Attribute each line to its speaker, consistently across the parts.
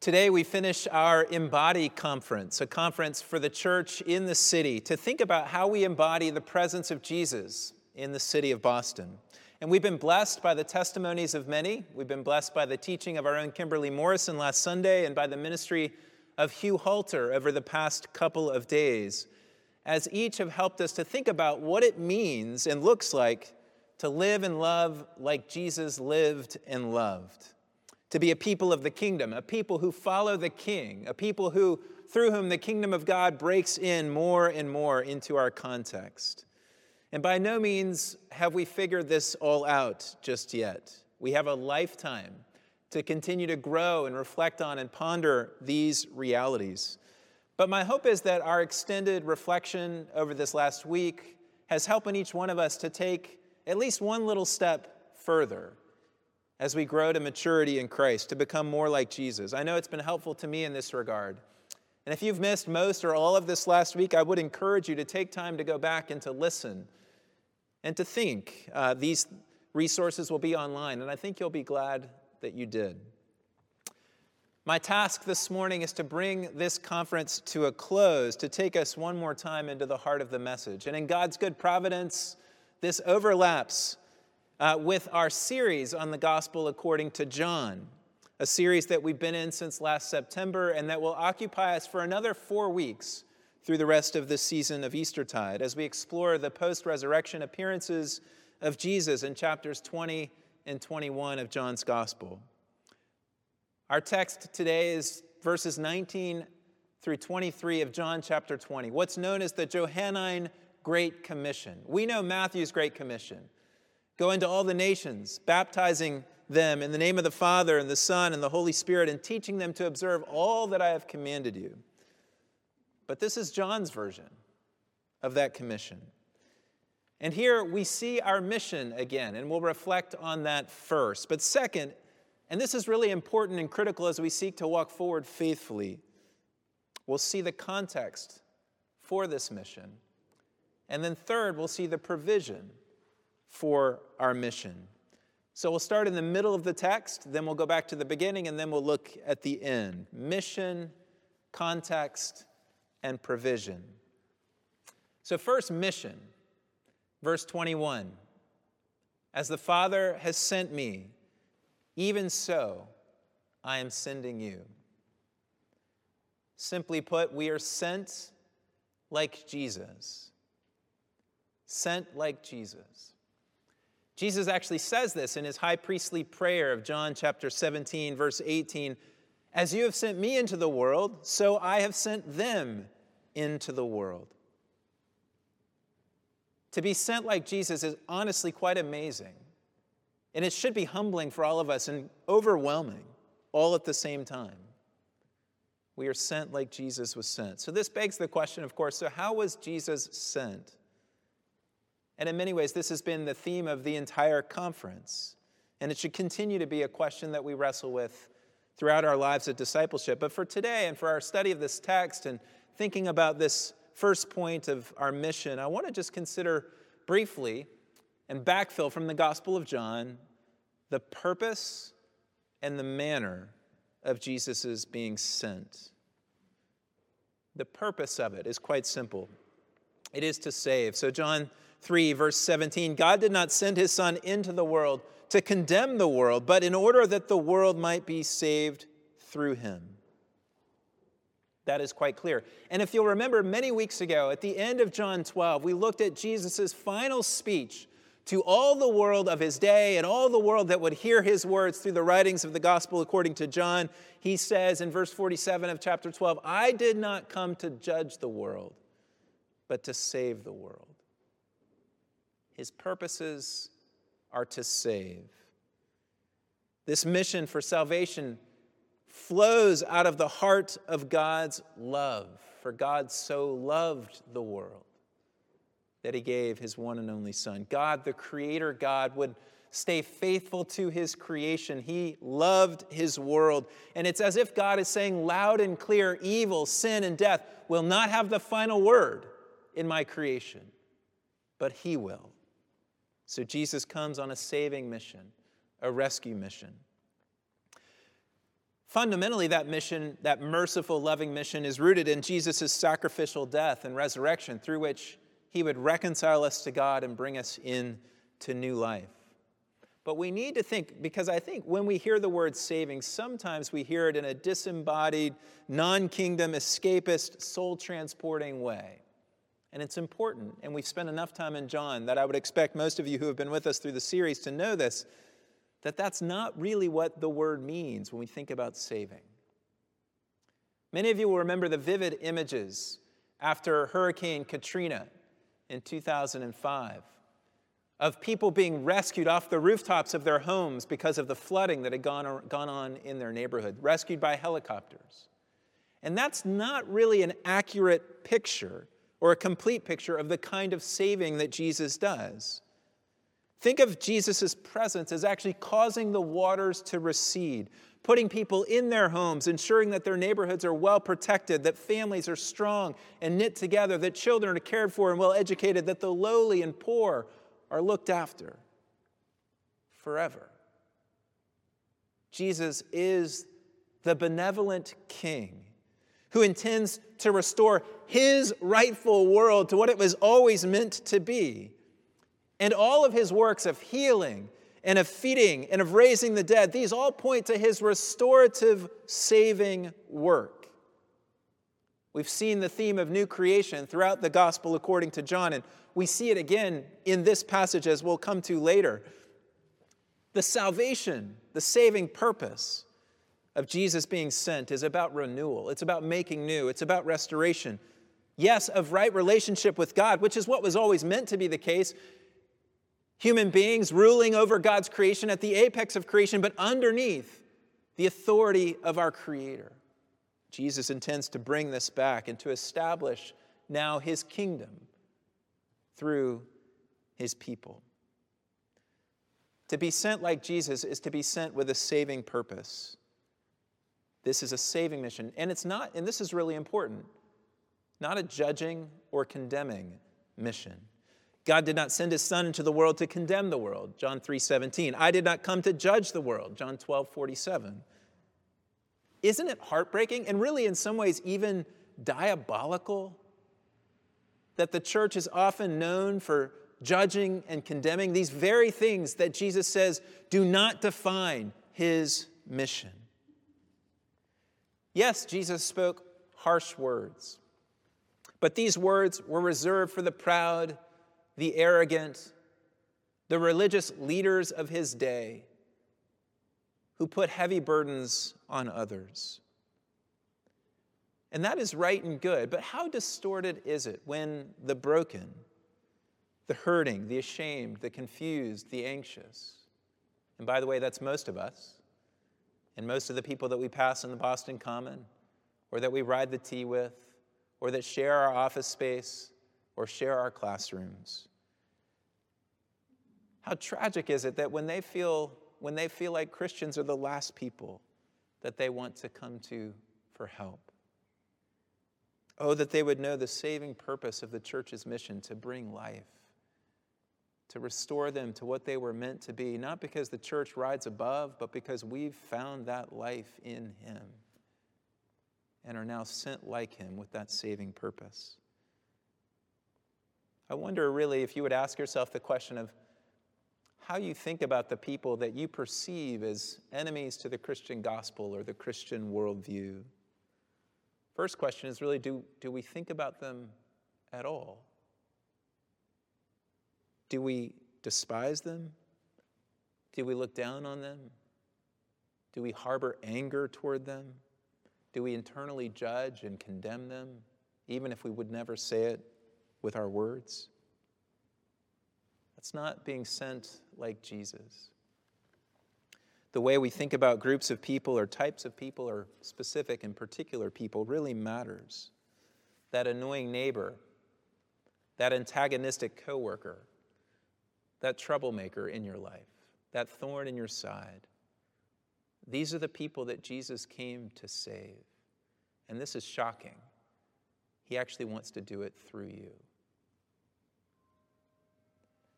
Speaker 1: Today, we finish our Embody Conference, a conference for the church in the city to think about how we embody the presence of Jesus in the city of Boston. And we've been blessed by the testimonies of many. We've been blessed by the teaching of our own Kimberly Morrison last Sunday and by the ministry of Hugh Halter over the past couple of days, as each have helped us to think about what it means and looks like to live and love like Jesus lived and loved to be a people of the kingdom, a people who follow the king, a people who, through whom the kingdom of God breaks in more and more into our context. And by no means have we figured this all out just yet. We have a lifetime to continue to grow and reflect on and ponder these realities. But my hope is that our extended reflection over this last week has helped each one of us to take at least one little step further as we grow to maturity in Christ, to become more like Jesus. I know it's been helpful to me in this regard. And if you've missed most or all of this last week, I would encourage you to take time to go back and to listen and to think. Uh, these resources will be online, and I think you'll be glad that you did. My task this morning is to bring this conference to a close, to take us one more time into the heart of the message. And in God's good providence, this overlaps uh, with our series on the gospel according to John, a series that we've been in since last September and that will occupy us for another four weeks through the rest of the season of Eastertide as we explore the post resurrection appearances of Jesus in chapters 20 and 21 of John's gospel. Our text today is verses 19 through 23 of John chapter 20, what's known as the Johannine Great Commission. We know Matthew's Great Commission Go into all the nations, baptizing them in the name of the Father and the Son and the Holy Spirit, and teaching them to observe all that I have commanded you. But this is John's version of that commission. And here we see our mission again, and we'll reflect on that first. But second, and this is really important and critical as we seek to walk forward faithfully, we'll see the context for this mission. And then third, we'll see the provision for our mission. So we'll start in the middle of the text, then we'll go back to the beginning, and then we'll look at the end mission, context, and provision. So, first, mission. Verse 21 As the Father has sent me, even so I am sending you. Simply put, we are sent like Jesus. Sent like Jesus. Jesus actually says this in his high priestly prayer of John chapter 17, verse 18 As you have sent me into the world, so I have sent them into the world. To be sent like Jesus is honestly quite amazing. And it should be humbling for all of us and overwhelming all at the same time. We are sent like Jesus was sent. So, this begs the question, of course so, how was Jesus sent? And in many ways, this has been the theme of the entire conference. And it should continue to be a question that we wrestle with throughout our lives of discipleship. But for today and for our study of this text and thinking about this first point of our mission, I want to just consider briefly and backfill from the Gospel of John the purpose and the manner of Jesus' being sent. The purpose of it is quite simple it is to save. So, John 3, verse 17 God did not send his Son into the world to condemn the world, but in order that the world might be saved through him. That is quite clear. And if you'll remember, many weeks ago, at the end of John 12, we looked at Jesus' final speech to all the world of his day and all the world that would hear his words through the writings of the gospel according to John. He says in verse 47 of chapter 12, I did not come to judge the world, but to save the world. His purposes are to save. This mission for salvation flows out of the heart of God's love, for God so loved the world that he gave his one and only Son. God, the Creator God, would stay faithful to his creation. He loved his world. And it's as if God is saying loud and clear evil, sin, and death will not have the final word in my creation, but he will. So Jesus comes on a saving mission, a rescue mission. Fundamentally, that mission, that merciful, loving mission, is rooted in Jesus' sacrificial death and resurrection, through which he would reconcile us to God and bring us in to new life. But we need to think, because I think when we hear the word saving, sometimes we hear it in a disembodied, non kingdom, escapist, soul transporting way. And it's important, and we've spent enough time in John that I would expect most of you who have been with us through the series to know this that that's not really what the word means when we think about saving. Many of you will remember the vivid images after Hurricane Katrina in 2005 of people being rescued off the rooftops of their homes because of the flooding that had gone, gone on in their neighborhood, rescued by helicopters. And that's not really an accurate picture or a complete picture of the kind of saving that Jesus does. Think of Jesus' presence as actually causing the waters to recede, putting people in their homes, ensuring that their neighborhoods are well protected, that families are strong and knit together, that children are cared for and well educated, that the lowly and poor are looked after forever. Jesus is the benevolent king who intends to restore his rightful world to what it was always meant to be and all of his works of healing and of feeding and of raising the dead, these all point to his restorative, saving work. We've seen the theme of new creation throughout the gospel according to John, and we see it again in this passage as we'll come to later. The salvation, the saving purpose of Jesus being sent is about renewal, it's about making new, it's about restoration. Yes, of right relationship with God, which is what was always meant to be the case, human beings ruling over God's creation at the apex of creation, but underneath the authority of our Creator. Jesus intends to bring this back and to establish now his kingdom through his people. To be sent like Jesus is to be sent with a saving purpose. This is a saving mission. And it's not, and this is really important, not a judging or condemning mission. God did not send his son into the world to condemn the world, John 3:17. I did not come to judge the world, John 12:47. Isn't it heartbreaking and really in some ways even diabolical that the church is often known for judging and condemning these very things that Jesus says do not define his mission? Yes, Jesus spoke harsh words, but these words were reserved for the proud the arrogant, the religious leaders of his day who put heavy burdens on others. And that is right and good, but how distorted is it when the broken, the hurting, the ashamed, the confused, the anxious, and by the way, that's most of us, and most of the people that we pass in the Boston Common, or that we ride the T with, or that share our office space, or share our classrooms. How tragic is it that when they feel when they feel like Christians are the last people that they want to come to for help? Oh, that they would know the saving purpose of the church's mission to bring life, to restore them to what they were meant to be, not because the church rides above, but because we've found that life in Him and are now sent like Him with that saving purpose. I wonder really if you would ask yourself the question of how you think about the people that you perceive as enemies to the Christian gospel or the Christian worldview. First question is really do, do we think about them at all? Do we despise them? Do we look down on them? Do we harbor anger toward them? Do we internally judge and condemn them, even if we would never say it with our words? That's not being sent like Jesus. The way we think about groups of people or types of people or specific and particular people really matters. That annoying neighbor, that antagonistic coworker, that troublemaker in your life, that thorn in your side. These are the people that Jesus came to save. And this is shocking. He actually wants to do it through you.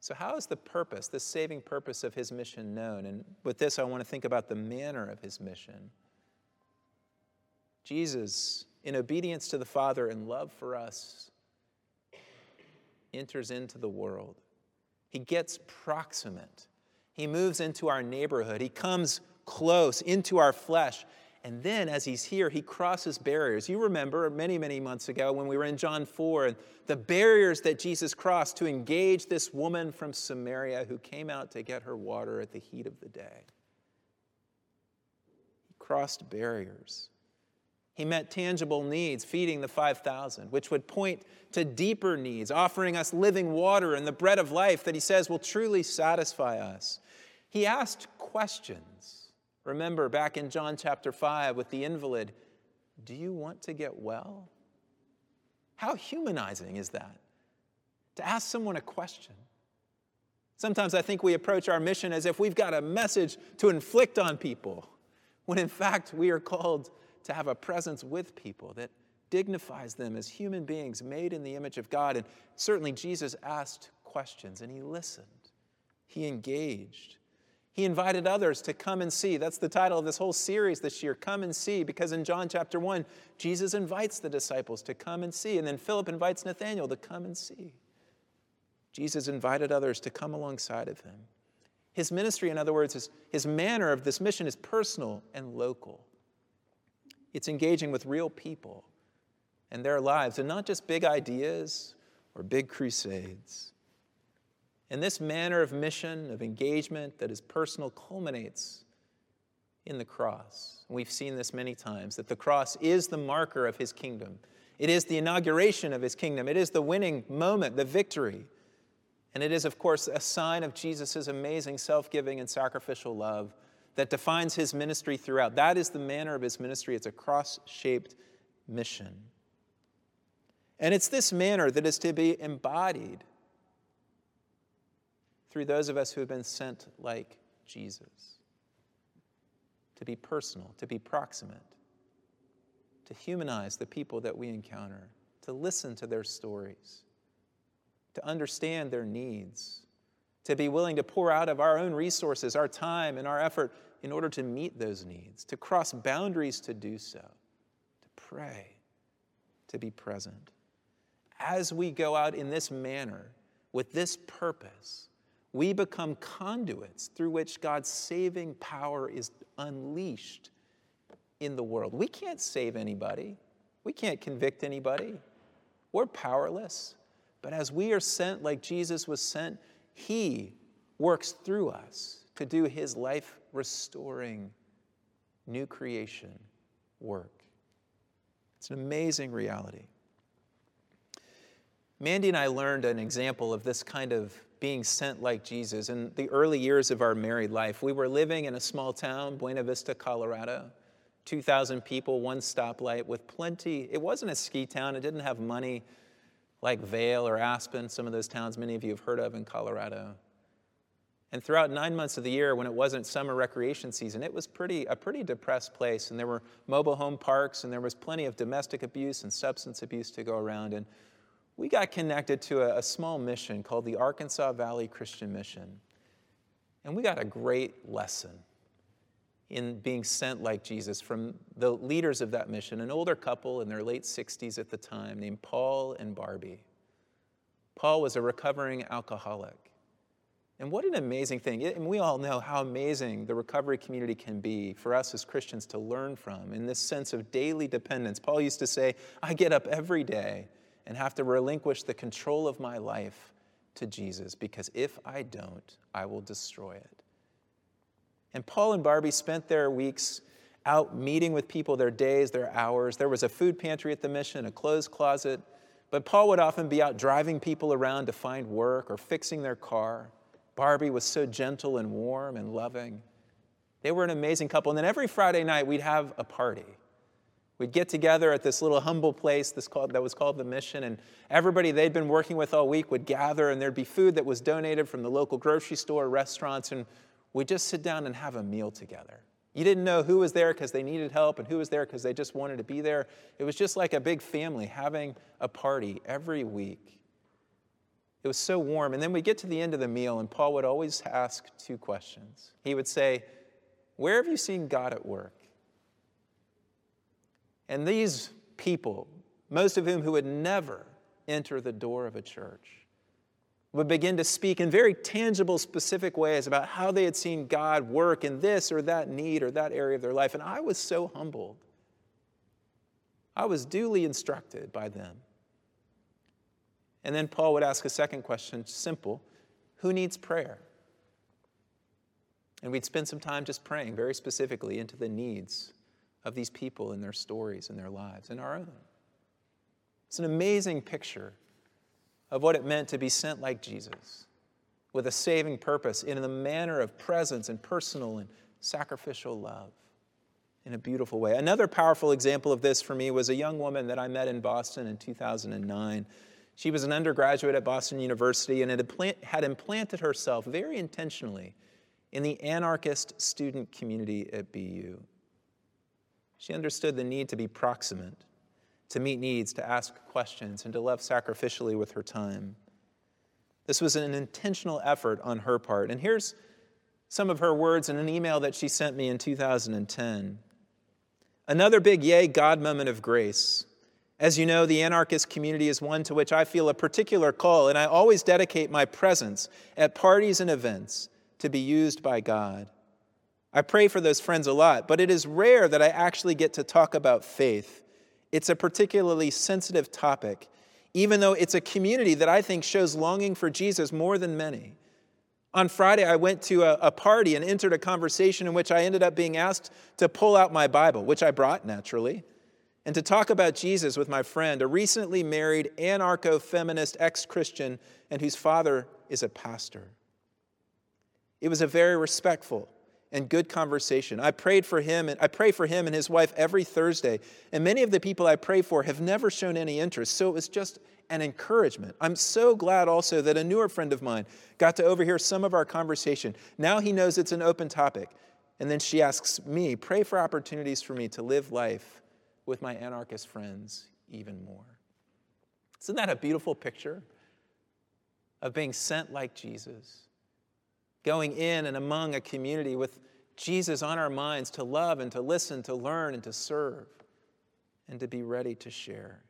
Speaker 1: So, how is the purpose, the saving purpose of his mission known? And with this, I want to think about the manner of his mission. Jesus, in obedience to the Father and love for us, enters into the world. He gets proximate. He moves into our neighborhood. He comes close into our flesh. And then, as he's here, he crosses barriers. You remember many, many months ago when we were in John 4 and the barriers that Jesus crossed to engage this woman from Samaria who came out to get her water at the heat of the day. He crossed barriers. He met tangible needs, feeding the 5,000, which would point to deeper needs, offering us living water and the bread of life that he says will truly satisfy us. He asked questions. Remember back in John chapter 5 with the invalid, do you want to get well? How humanizing is that? To ask someone a question. Sometimes I think we approach our mission as if we've got a message to inflict on people, when in fact we are called to have a presence with people that dignifies them as human beings made in the image of God. And certainly Jesus asked questions and he listened, he engaged. He invited others to come and see. That's the title of this whole series this year, Come and See, because in John chapter 1, Jesus invites the disciples to come and see, and then Philip invites Nathanael to come and see. Jesus invited others to come alongside of him. His ministry, in other words, his, his manner of this mission is personal and local. It's engaging with real people and their lives, and not just big ideas or big crusades. And this manner of mission, of engagement that is personal, culminates in the cross. We've seen this many times that the cross is the marker of his kingdom. It is the inauguration of his kingdom. It is the winning moment, the victory. And it is, of course, a sign of Jesus' amazing self giving and sacrificial love that defines his ministry throughout. That is the manner of his ministry. It's a cross shaped mission. And it's this manner that is to be embodied through those of us who have been sent like Jesus. To be personal, to be proximate, to humanize the people that we encounter, to listen to their stories, to understand their needs, to be willing to pour out of our own resources, our time, and our effort in order to meet those needs, to cross boundaries to do so, to pray, to be present. As we go out in this manner, with this purpose, we become conduits through which God's saving power is unleashed in the world. We can't save anybody, we can't convict anybody. We're powerless. But as we are sent like Jesus was sent, he works through us to do His life restoring, new creation work. It's an amazing reality. Mandy and I learned an example of this kind of being sent like Jesus in the early years of our married life. We were living in a small town, Buena Vista, Colorado. 2,000 people, one stoplight with plenty. It wasn't a ski town, it didn't have money like Vail or Aspen, some of those towns many of you have heard of in Colorado. And throughout nine months of the year, when it wasn't summer recreation season, it was pretty, a pretty depressed place. And there were mobile home parks, and there was plenty of domestic abuse and substance abuse to go around. And we got connected to a, a small mission called the Arkansas Valley Christian Mission. And we got a great lesson in being sent like Jesus from the leaders of that mission, an older couple in their late 60s at the time named Paul and Barbie. Paul was a recovering alcoholic. And what an amazing thing. And we all know how amazing the recovery community can be for us as Christians to learn from in this sense of daily dependence. Paul used to say, I get up every day and have to relinquish the control of my life to Jesus because if I don't, I will destroy it. And Paul and Barbie spent their weeks out meeting with people, their days, their hours. There was a food pantry at the mission, a clothes closet. But Paul would often be out driving people around to find work or fixing their car. Barbie was so gentle and warm and loving. They were an amazing couple. And then every Friday night, we'd have a party. We'd get together at this little humble place called, that was called the Mission, and everybody they'd been working with all week would gather, and there'd be food that was donated from the local grocery store, restaurants, and we just sit down and have a meal together. You didn't know who was there because they needed help and who was there because they just wanted to be there. It was just like a big family having a party every week. It was so warm. And then we get to the end of the meal, and Paul would always ask two questions. He would say, Where have you seen God at work? And these people, most of whom who would never enter the door of a church, would begin to speak in very tangible, specific ways about how they had seen God work in this or that need or that area of their life. And I was so humbled. I was duly instructed by them. And then Paul would ask a second question simple Who needs prayer? And we'd spend some time just praying very specifically into the needs of these people and their stories and their lives and our own. It's an amazing picture of what it meant to be sent like Jesus with a saving purpose in the manner of presence and personal and sacrificial love in a beautiful way. Another powerful example of this for me was a young woman that I met in Boston in 2009. She was an undergraduate at Boston University and had implanted herself very intentionally in the anarchist student community at BU. She understood the need to be proximate to meet needs, to ask questions, and to love sacrificially with her time. This was an intentional effort on her part. And here's some of her words in an email that she sent me in 2010. Another big yay God moment of grace. As you know, the anarchist community is one to which I feel a particular call, and I always dedicate my presence at parties and events to be used by God. I pray for those friends a lot, but it is rare that I actually get to talk about faith it's a particularly sensitive topic, even though it's a community that I think shows longing for Jesus more than many. On Friday, I went to a, a, party and entered a conversation in which I ended up being asked to pull out my Bible, which I brought naturally, and to talk about Jesus with my friend, a recently married anarcho feminist ex Christian and whose father is a pastor. It was a very respectful and good conversation. I prayed for him and I pray for him and his wife every Thursday. And many of the people I pray for have never shown any interest. So it was just an encouragement. I'm so glad also that a newer friend of mine got to overhear some of our conversation. Now he knows it's an open topic. And then she asks me, pray for opportunities for me to live life with my anarchist friends even more. Isn't that a beautiful picture of being sent like Jesus? going in and among a community with Jesus on our minds to love and to listen, to learn and to serve, and to be ready to share.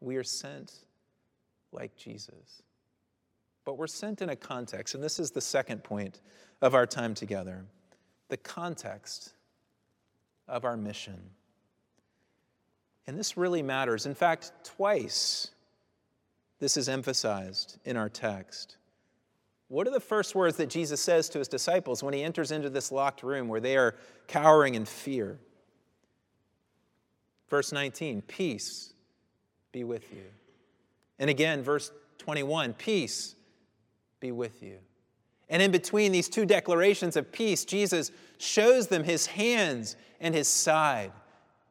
Speaker 1: We are sent like Jesus. But we're sent in a context, and this is the second point of our time together the context of our mission. And this really matters. In fact, twice this is emphasized in our text. What are the first words that Jesus says to his disciples when he enters into this locked room where they are cowering in fear? Verse 19, peace be with you. And again, verse 21, peace be with you. And in between these two declarations of peace, Jesus shows them his hands and his side.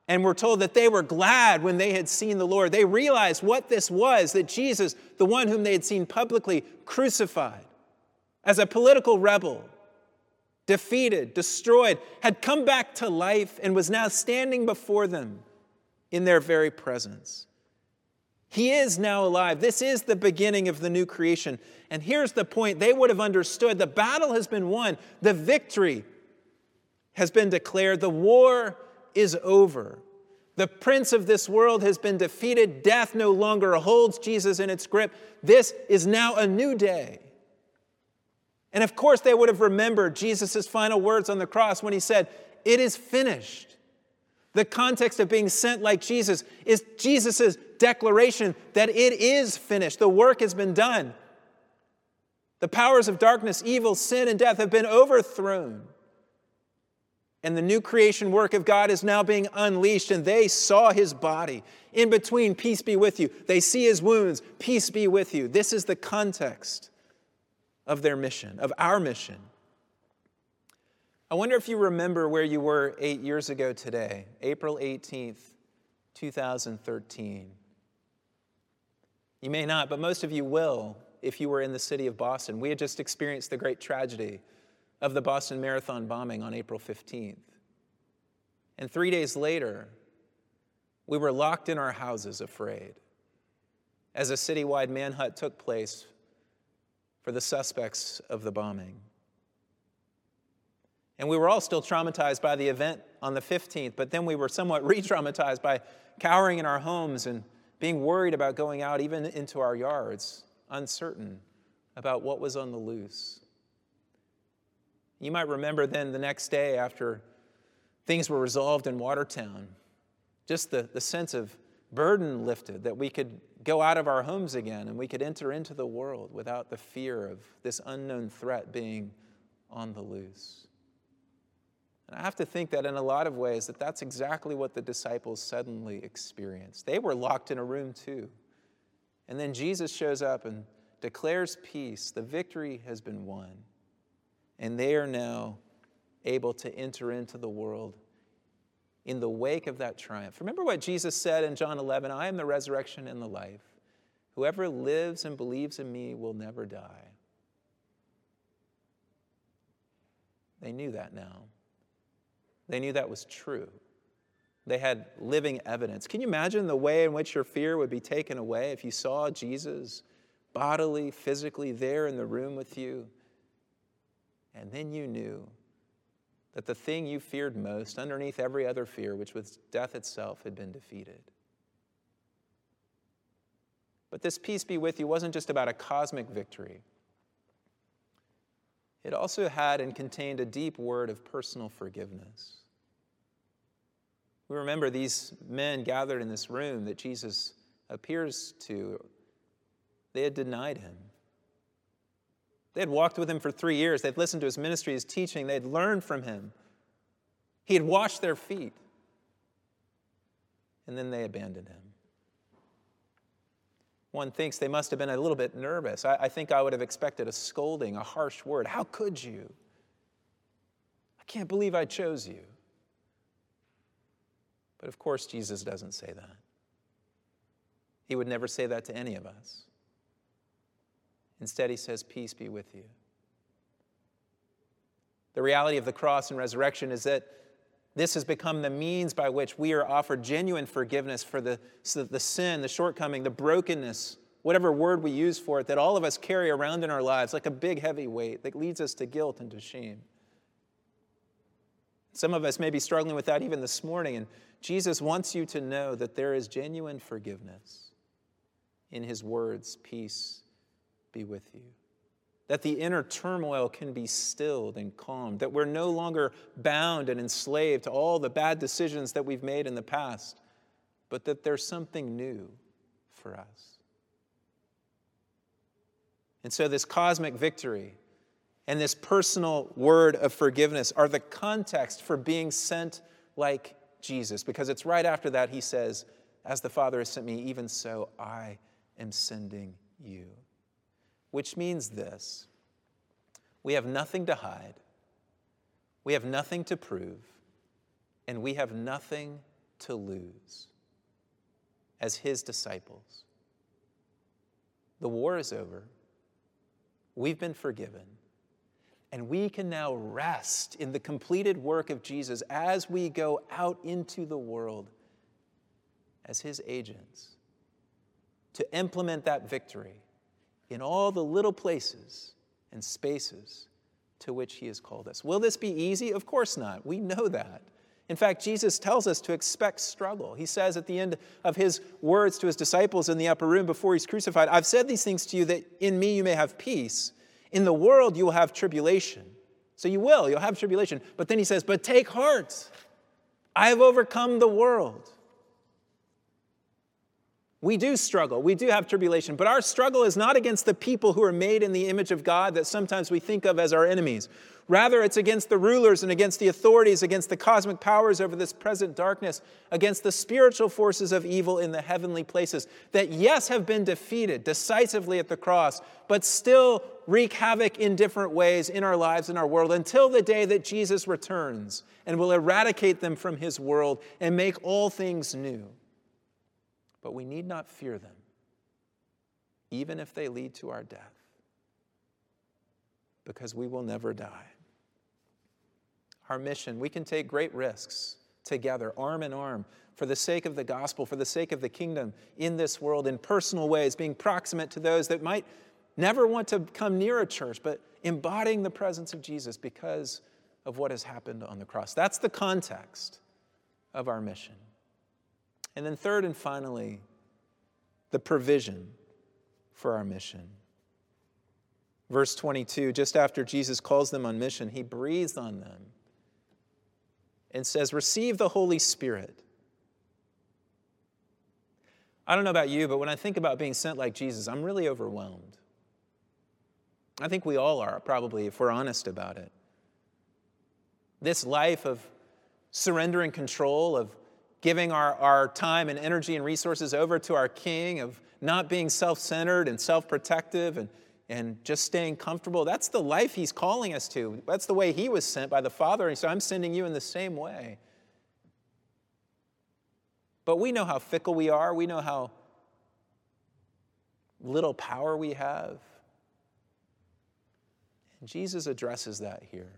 Speaker 1: And we're told that they were glad when they had seen the Lord. They realized what this was that Jesus, the one whom they had seen publicly crucified, as a political rebel, defeated, destroyed, had come back to life and was now standing before them in their very presence. He is now alive. This is the beginning of the new creation. And here's the point they would have understood the battle has been won, the victory has been declared, the war is over. The prince of this world has been defeated. Death no longer holds Jesus in its grip. This is now a new day. And of course, they would have remembered Jesus' final words on the cross when he said, It is finished. The context of being sent like Jesus is Jesus' declaration that it is finished. The work has been done. The powers of darkness, evil, sin, and death have been overthrown. And the new creation work of God is now being unleashed, and they saw his body. In between, peace be with you. They see his wounds, peace be with you. This is the context of their mission, of our mission. I wonder if you remember where you were eight years ago today, April 18th, 2013. You may not, but most of you will if you were in the city of Boston. We had just experienced the great tragedy of the Boston Marathon bombing on April 15th. And three days later, we were locked in our houses afraid as a citywide manhunt took place for the suspects of the bombing. And we were all still traumatized by the event on the 15th, but then we were somewhat re traumatized by cowering in our homes and being worried about going out even into our yards, uncertain about what was on the loose. You might remember then the next day after things were resolved in Watertown, just the, the sense of burden lifted that we could go out of our homes again and we could enter into the world without the fear of this unknown threat being on the loose. And I have to think that in a lot of ways that that's exactly what the disciples suddenly experienced. They were locked in a room too. And then Jesus shows up and declares peace. The victory has been won. And they are now able to enter into the world in the wake of that triumph. Remember what Jesus said in John 11 I am the resurrection and the life. Whoever lives and believes in me will never die. They knew that now. They knew that was true. They had living evidence. Can you imagine the way in which your fear would be taken away if you saw Jesus bodily, physically there in the room with you? And then you knew that the thing you feared most, underneath every other fear, which was death itself, had been defeated. But this peace be with you wasn't just about a cosmic victory. It also had and contained a deep word of personal forgiveness. We remember these men gathered in this room that Jesus appears to. They had denied him. They had walked with him for three years. They'd listened to his ministry, his teaching. They'd learned from him. He had washed their feet. And then they abandoned him. One thinks they must have been a little bit nervous. I, I think I would have expected a scolding, a harsh word. How could you? I can't believe I chose you. But of course, Jesus doesn't say that. He would never say that to any of us. Instead, he says, Peace be with you. The reality of the cross and resurrection is that this has become the means by which we are offered genuine forgiveness for the, so the sin, the shortcoming, the brokenness, whatever word we use for it, that all of us carry around in our lives like a big, heavy weight that leads us to guilt and to shame. Some of us may be struggling with that even this morning, and Jesus wants you to know that there is genuine forgiveness in his words, peace be with you. That the inner turmoil can be stilled and calmed. That we're no longer bound and enslaved to all the bad decisions that we've made in the past, but that there's something new for us. And so, this cosmic victory and this personal word of forgiveness are the context for being sent like Jesus, because it's right after that he says, As the Father has sent me, even so I am sending you which means this we have nothing to hide, we have nothing to prove, and we have nothing to lose as his disciples. The war is over, we've been forgiven. And we can now rest in the completed work of Jesus as we go out into the world as his agents to implement that victory in all the little places and spaces to which He has called us. Will this be easy? Of course not. We know that. In fact, Jesus tells us to expect struggle. He says at the end of his words to his disciples in the upper room before he's crucified, I've said these things to you that in me you may have peace. In the world you will have tribulation. So you will, you'll have tribulation. But then he says, But take heart, I have overcome the world. We do struggle. We do have tribulation, but our struggle is not against the people who are made in the image of God that sometimes we think of as our enemies. Rather, it's against the rulers and against the authorities, against the cosmic powers over this present darkness, against the spiritual forces of evil in the heavenly places that, yes, have been defeated decisively at the cross, but still wreak havoc in different ways in our lives and our world until the day that Jesus returns and will eradicate them from his world and make all things new. But we need not fear them, even if they lead to our death, because we will never die. Our mission, we can take great risks together, arm in arm, for the sake of the gospel, for the sake of the kingdom in this world, in personal ways, being proximate to those that might never want to come near a church, but embodying the presence of Jesus because of what has happened on the cross. That's the context of our mission. And then, third and finally, the provision for our mission. Verse 22, just after Jesus calls them on mission, he breathes on them and says, Receive the Holy Spirit. I don't know about you, but when I think about being sent like Jesus, I'm really overwhelmed. I think we all are, probably, if we're honest about it. This life of surrendering control, of giving our, our time and energy and resources over to our King, of not being self centered and self protective and, and just staying comfortable. That's the life He's calling us to. That's the way He was sent by the Father. And so I'm sending you in the same way. But we know how fickle we are, we know how little power we have. And Jesus addresses that here.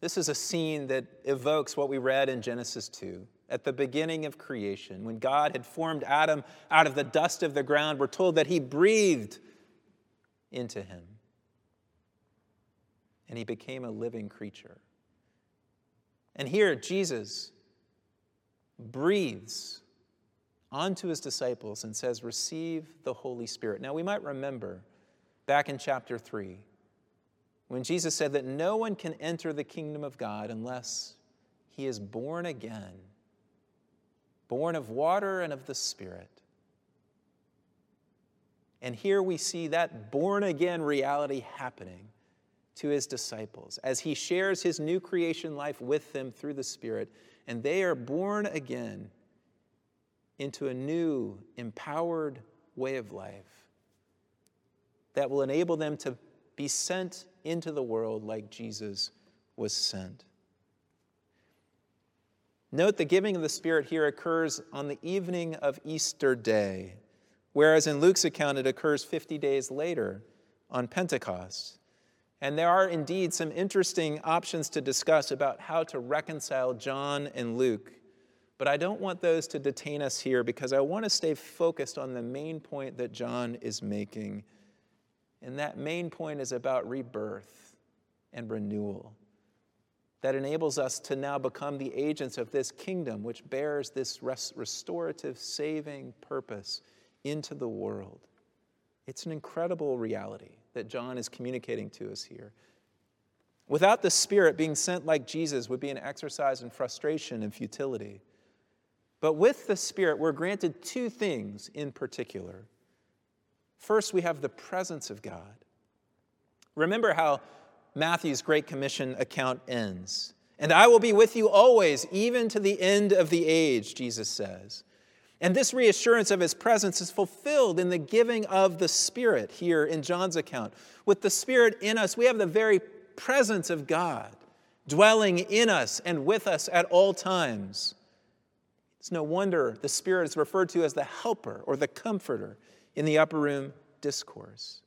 Speaker 1: This is a scene that evokes what we read in Genesis 2. At the beginning of creation, when God had formed Adam out of the dust of the ground, we're told that he breathed into him and he became a living creature. And here, Jesus breathes onto his disciples and says, Receive the Holy Spirit. Now, we might remember back in chapter 3 when Jesus said that no one can enter the kingdom of God unless he is born again, born of water and of the Spirit. And here we see that born again reality happening to his disciples as he shares his new creation life with them through the Spirit, and they are born again into a new, empowered way of life that will enable them to be sent into the world like Jesus was sent. Note the giving of the Spirit here occurs on the evening of Easter Day, whereas in Luke's account it occurs 50 days later on Pentecost. And there are indeed some interesting options to discuss about how to reconcile John and Luke. But I don't want those to detain us here because I want to stay focused on the main point that John is making and that main point is about rebirth and renewal that enables us to now become the agents of this kingdom, which bears this restorative, saving purpose into the world. It's an incredible reality that John is communicating to us here. Without the Spirit, being sent like Jesus would be an exercise in frustration and futility. But with the Spirit, we're granted two things in particular. First, we have the presence of God. Remember how Matthew's Great Commission account ends. And I will be with you always, even to the end of the age, Jesus says. And this reassurance of his presence is fulfilled in the giving of the Spirit here in John's account. With the Spirit in us, we have the very presence of God dwelling in us and with us at all times. It's no wonder the Spirit is referred to as the helper or the comforter in the upper room discourse.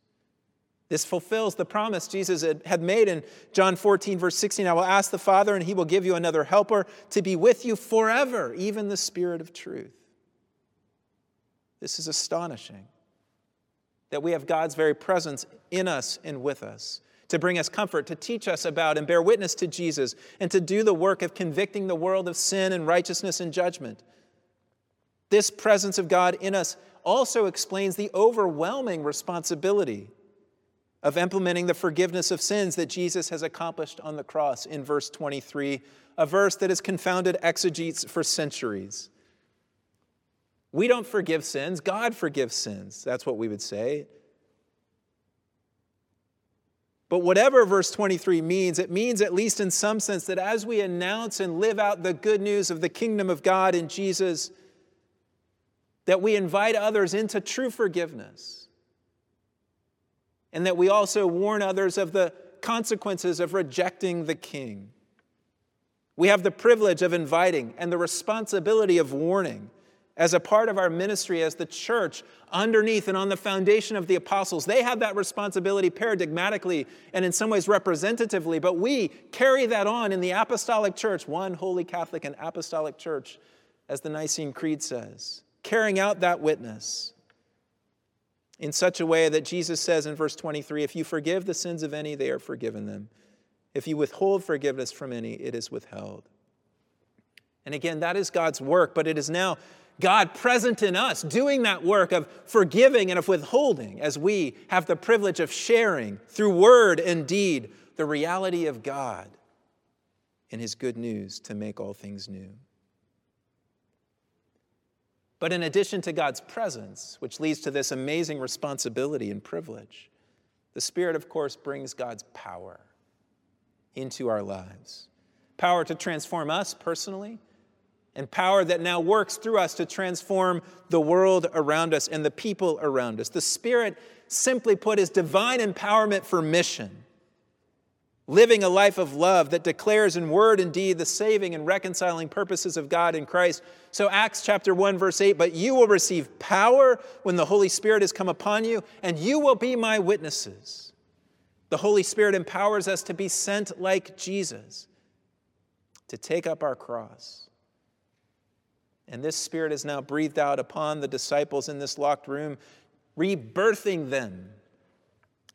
Speaker 1: This fulfills the promise Jesus had made in John 14, verse 16. I will ask the Father, and he will give you another helper to be with you forever, even the Spirit of truth. This is astonishing that we have God's very presence in us and with us to bring us comfort, to teach us about and bear witness to Jesus, and to do the work of convicting the world of sin and righteousness and judgment. This presence of God in us also explains the overwhelming responsibility of implementing the forgiveness of sins that Jesus has accomplished on the cross in verse 23, a verse that has confounded exegetes for centuries. We don't forgive sins, God forgives sins. That's what we would say. But whatever verse 23 means, it means, at least in some sense, that as we announce and live out the good news of the kingdom of God in Jesus, that we invite others into true forgiveness, and that we also warn others of the consequences of rejecting the king. We have the privilege of inviting and the responsibility of warning as a part of our ministry as the church underneath and on the foundation of the apostles. They have that responsibility paradigmatically and in some ways representatively, but we carry that on in the apostolic church, one holy Catholic and apostolic church, as the Nicene Creed says carrying out that witness in such a way that Jesus says in verse 23 if you forgive the sins of any, they are forgiven them. If you withhold forgiveness from any, it is withheld. And again, that is God's work, but it is now God present in us, doing that work of forgiving and of withholding as we have the privilege of sharing through word and deed the reality of God and His good news to make all things new. But in addition to God's presence, which leads to this amazing responsibility and privilege, the Spirit, of course, brings God's power into our lives power to transform us personally, and power that now works through us to transform the world around us and the people around us. The Spirit, simply put, is divine empowerment for mission living a life of love that declares in word and deed the saving and reconciling purposes of God in Christ. So, Acts chapter 1, verse 8, but you will receive power when the Holy Spirit has come upon you, and you will be my witnesses. The Holy Spirit empowers us to be sent like Jesus, to take up our cross. And this Spirit is now breathed out upon the disciples in this locked room, rebirthing them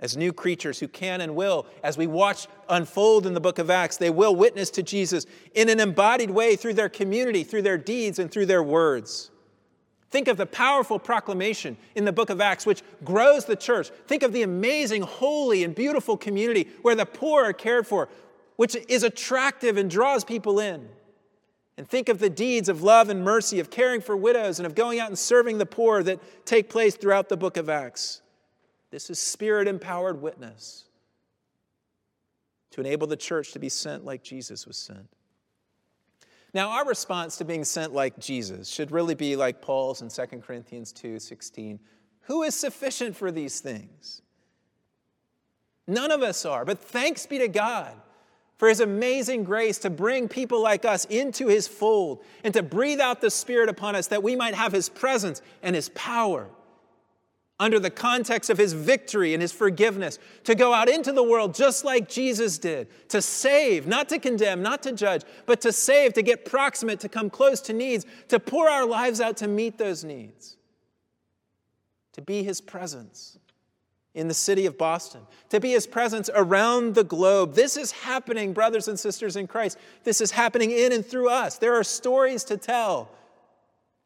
Speaker 1: as new creatures who can and will, as we watch unfold in the book of Acts, they will witness to Jesus in an embodied way through their community, through their deeds, and through their words. Think of the powerful proclamation in the book of Acts, which grows the church. Think of the amazing, holy, and beautiful community where the poor are cared for, which is attractive and draws people in. And think of the deeds of love and mercy, of caring for widows, and of going out and serving the poor that take place throughout the book of Acts. This is spirit empowered witness to enable the church to be sent like Jesus was sent. Now, our response to being sent like Jesus should really be like Paul's in 2 Corinthians 2 16. Who is sufficient for these things? None of us are, but thanks be to God for his amazing grace to bring people like us into his fold and to breathe out the Spirit upon us that we might have his presence and his power under the context of his victory and his forgiveness, to go out into the world just like Jesus did, to save, not to condemn, not to judge, but to save, to get proximate, to come close to needs, to pour our lives out to meet those needs, to be his presence in the city of Boston, to be his presence around the globe. This is happening, brothers and sisters in Christ. This is happening in and through us. There are stories to tell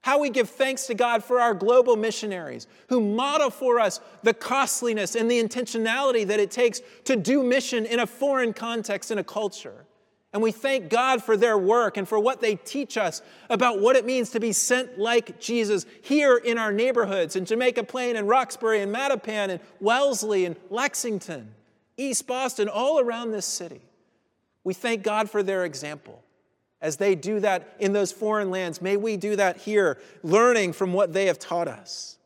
Speaker 1: how we give thanks to God for our global missionaries who model for us the costliness and the intentionality that it takes to do mission in a foreign context, in a culture. And we thank God for their work and for what they teach us about what it means to be sent like Jesus here in our neighborhoods in Jamaica Plain and Roxbury and Mattapan and Wellesley and Lexington, East Boston, all around this city. We thank God for their example as they do that in those foreign lands. May we do that here, learning from what they have taught us.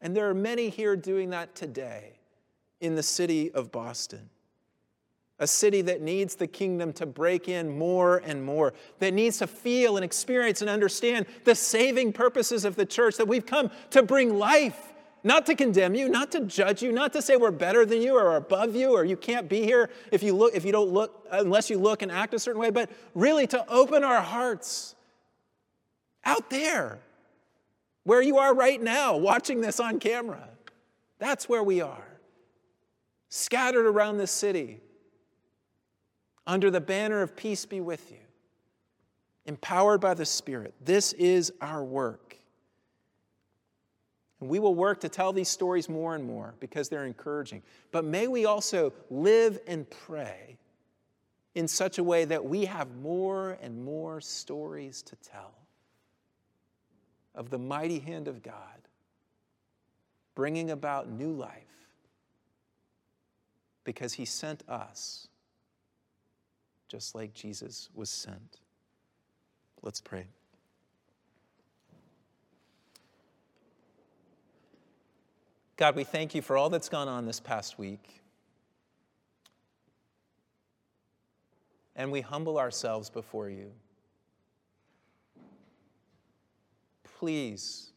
Speaker 1: And there are many here doing that today in the city of Boston. A city that needs the kingdom to break in more and more, that needs to feel and experience and understand the saving purposes of the church, that we've come to bring life not to condemn you, not to judge you, not to say we're better than you or above you or you can't be here if you look if you don't look unless you look and act a certain way, but really to open our hearts out there where you are right now watching this on camera. That's where we are. Scattered around the city under the banner of peace be with you. Empowered by the Spirit. This is our work. And we will work to tell these stories more and more because they're encouraging. But may we also live and pray in such a way that we have more and more stories to tell of the mighty hand of God bringing about new life because he sent us just like Jesus was sent. Let's pray. God, we thank you for all that's gone on this past week. And we humble ourselves before you. Please,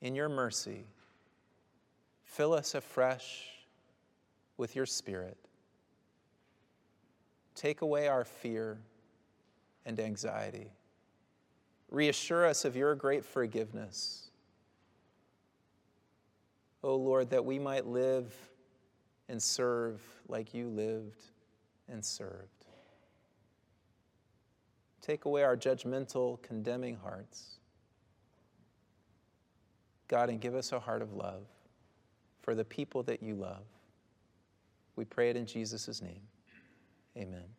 Speaker 1: in your mercy, fill us afresh with your Spirit. Take away our fear and anxiety. Reassure us of your great forgiveness O oh Lord, that we might live and serve like you lived and served. Take away our judgmental, condemning hearts. God, and give us a heart of love for the people that you love. We pray it in Jesus' name. Amen.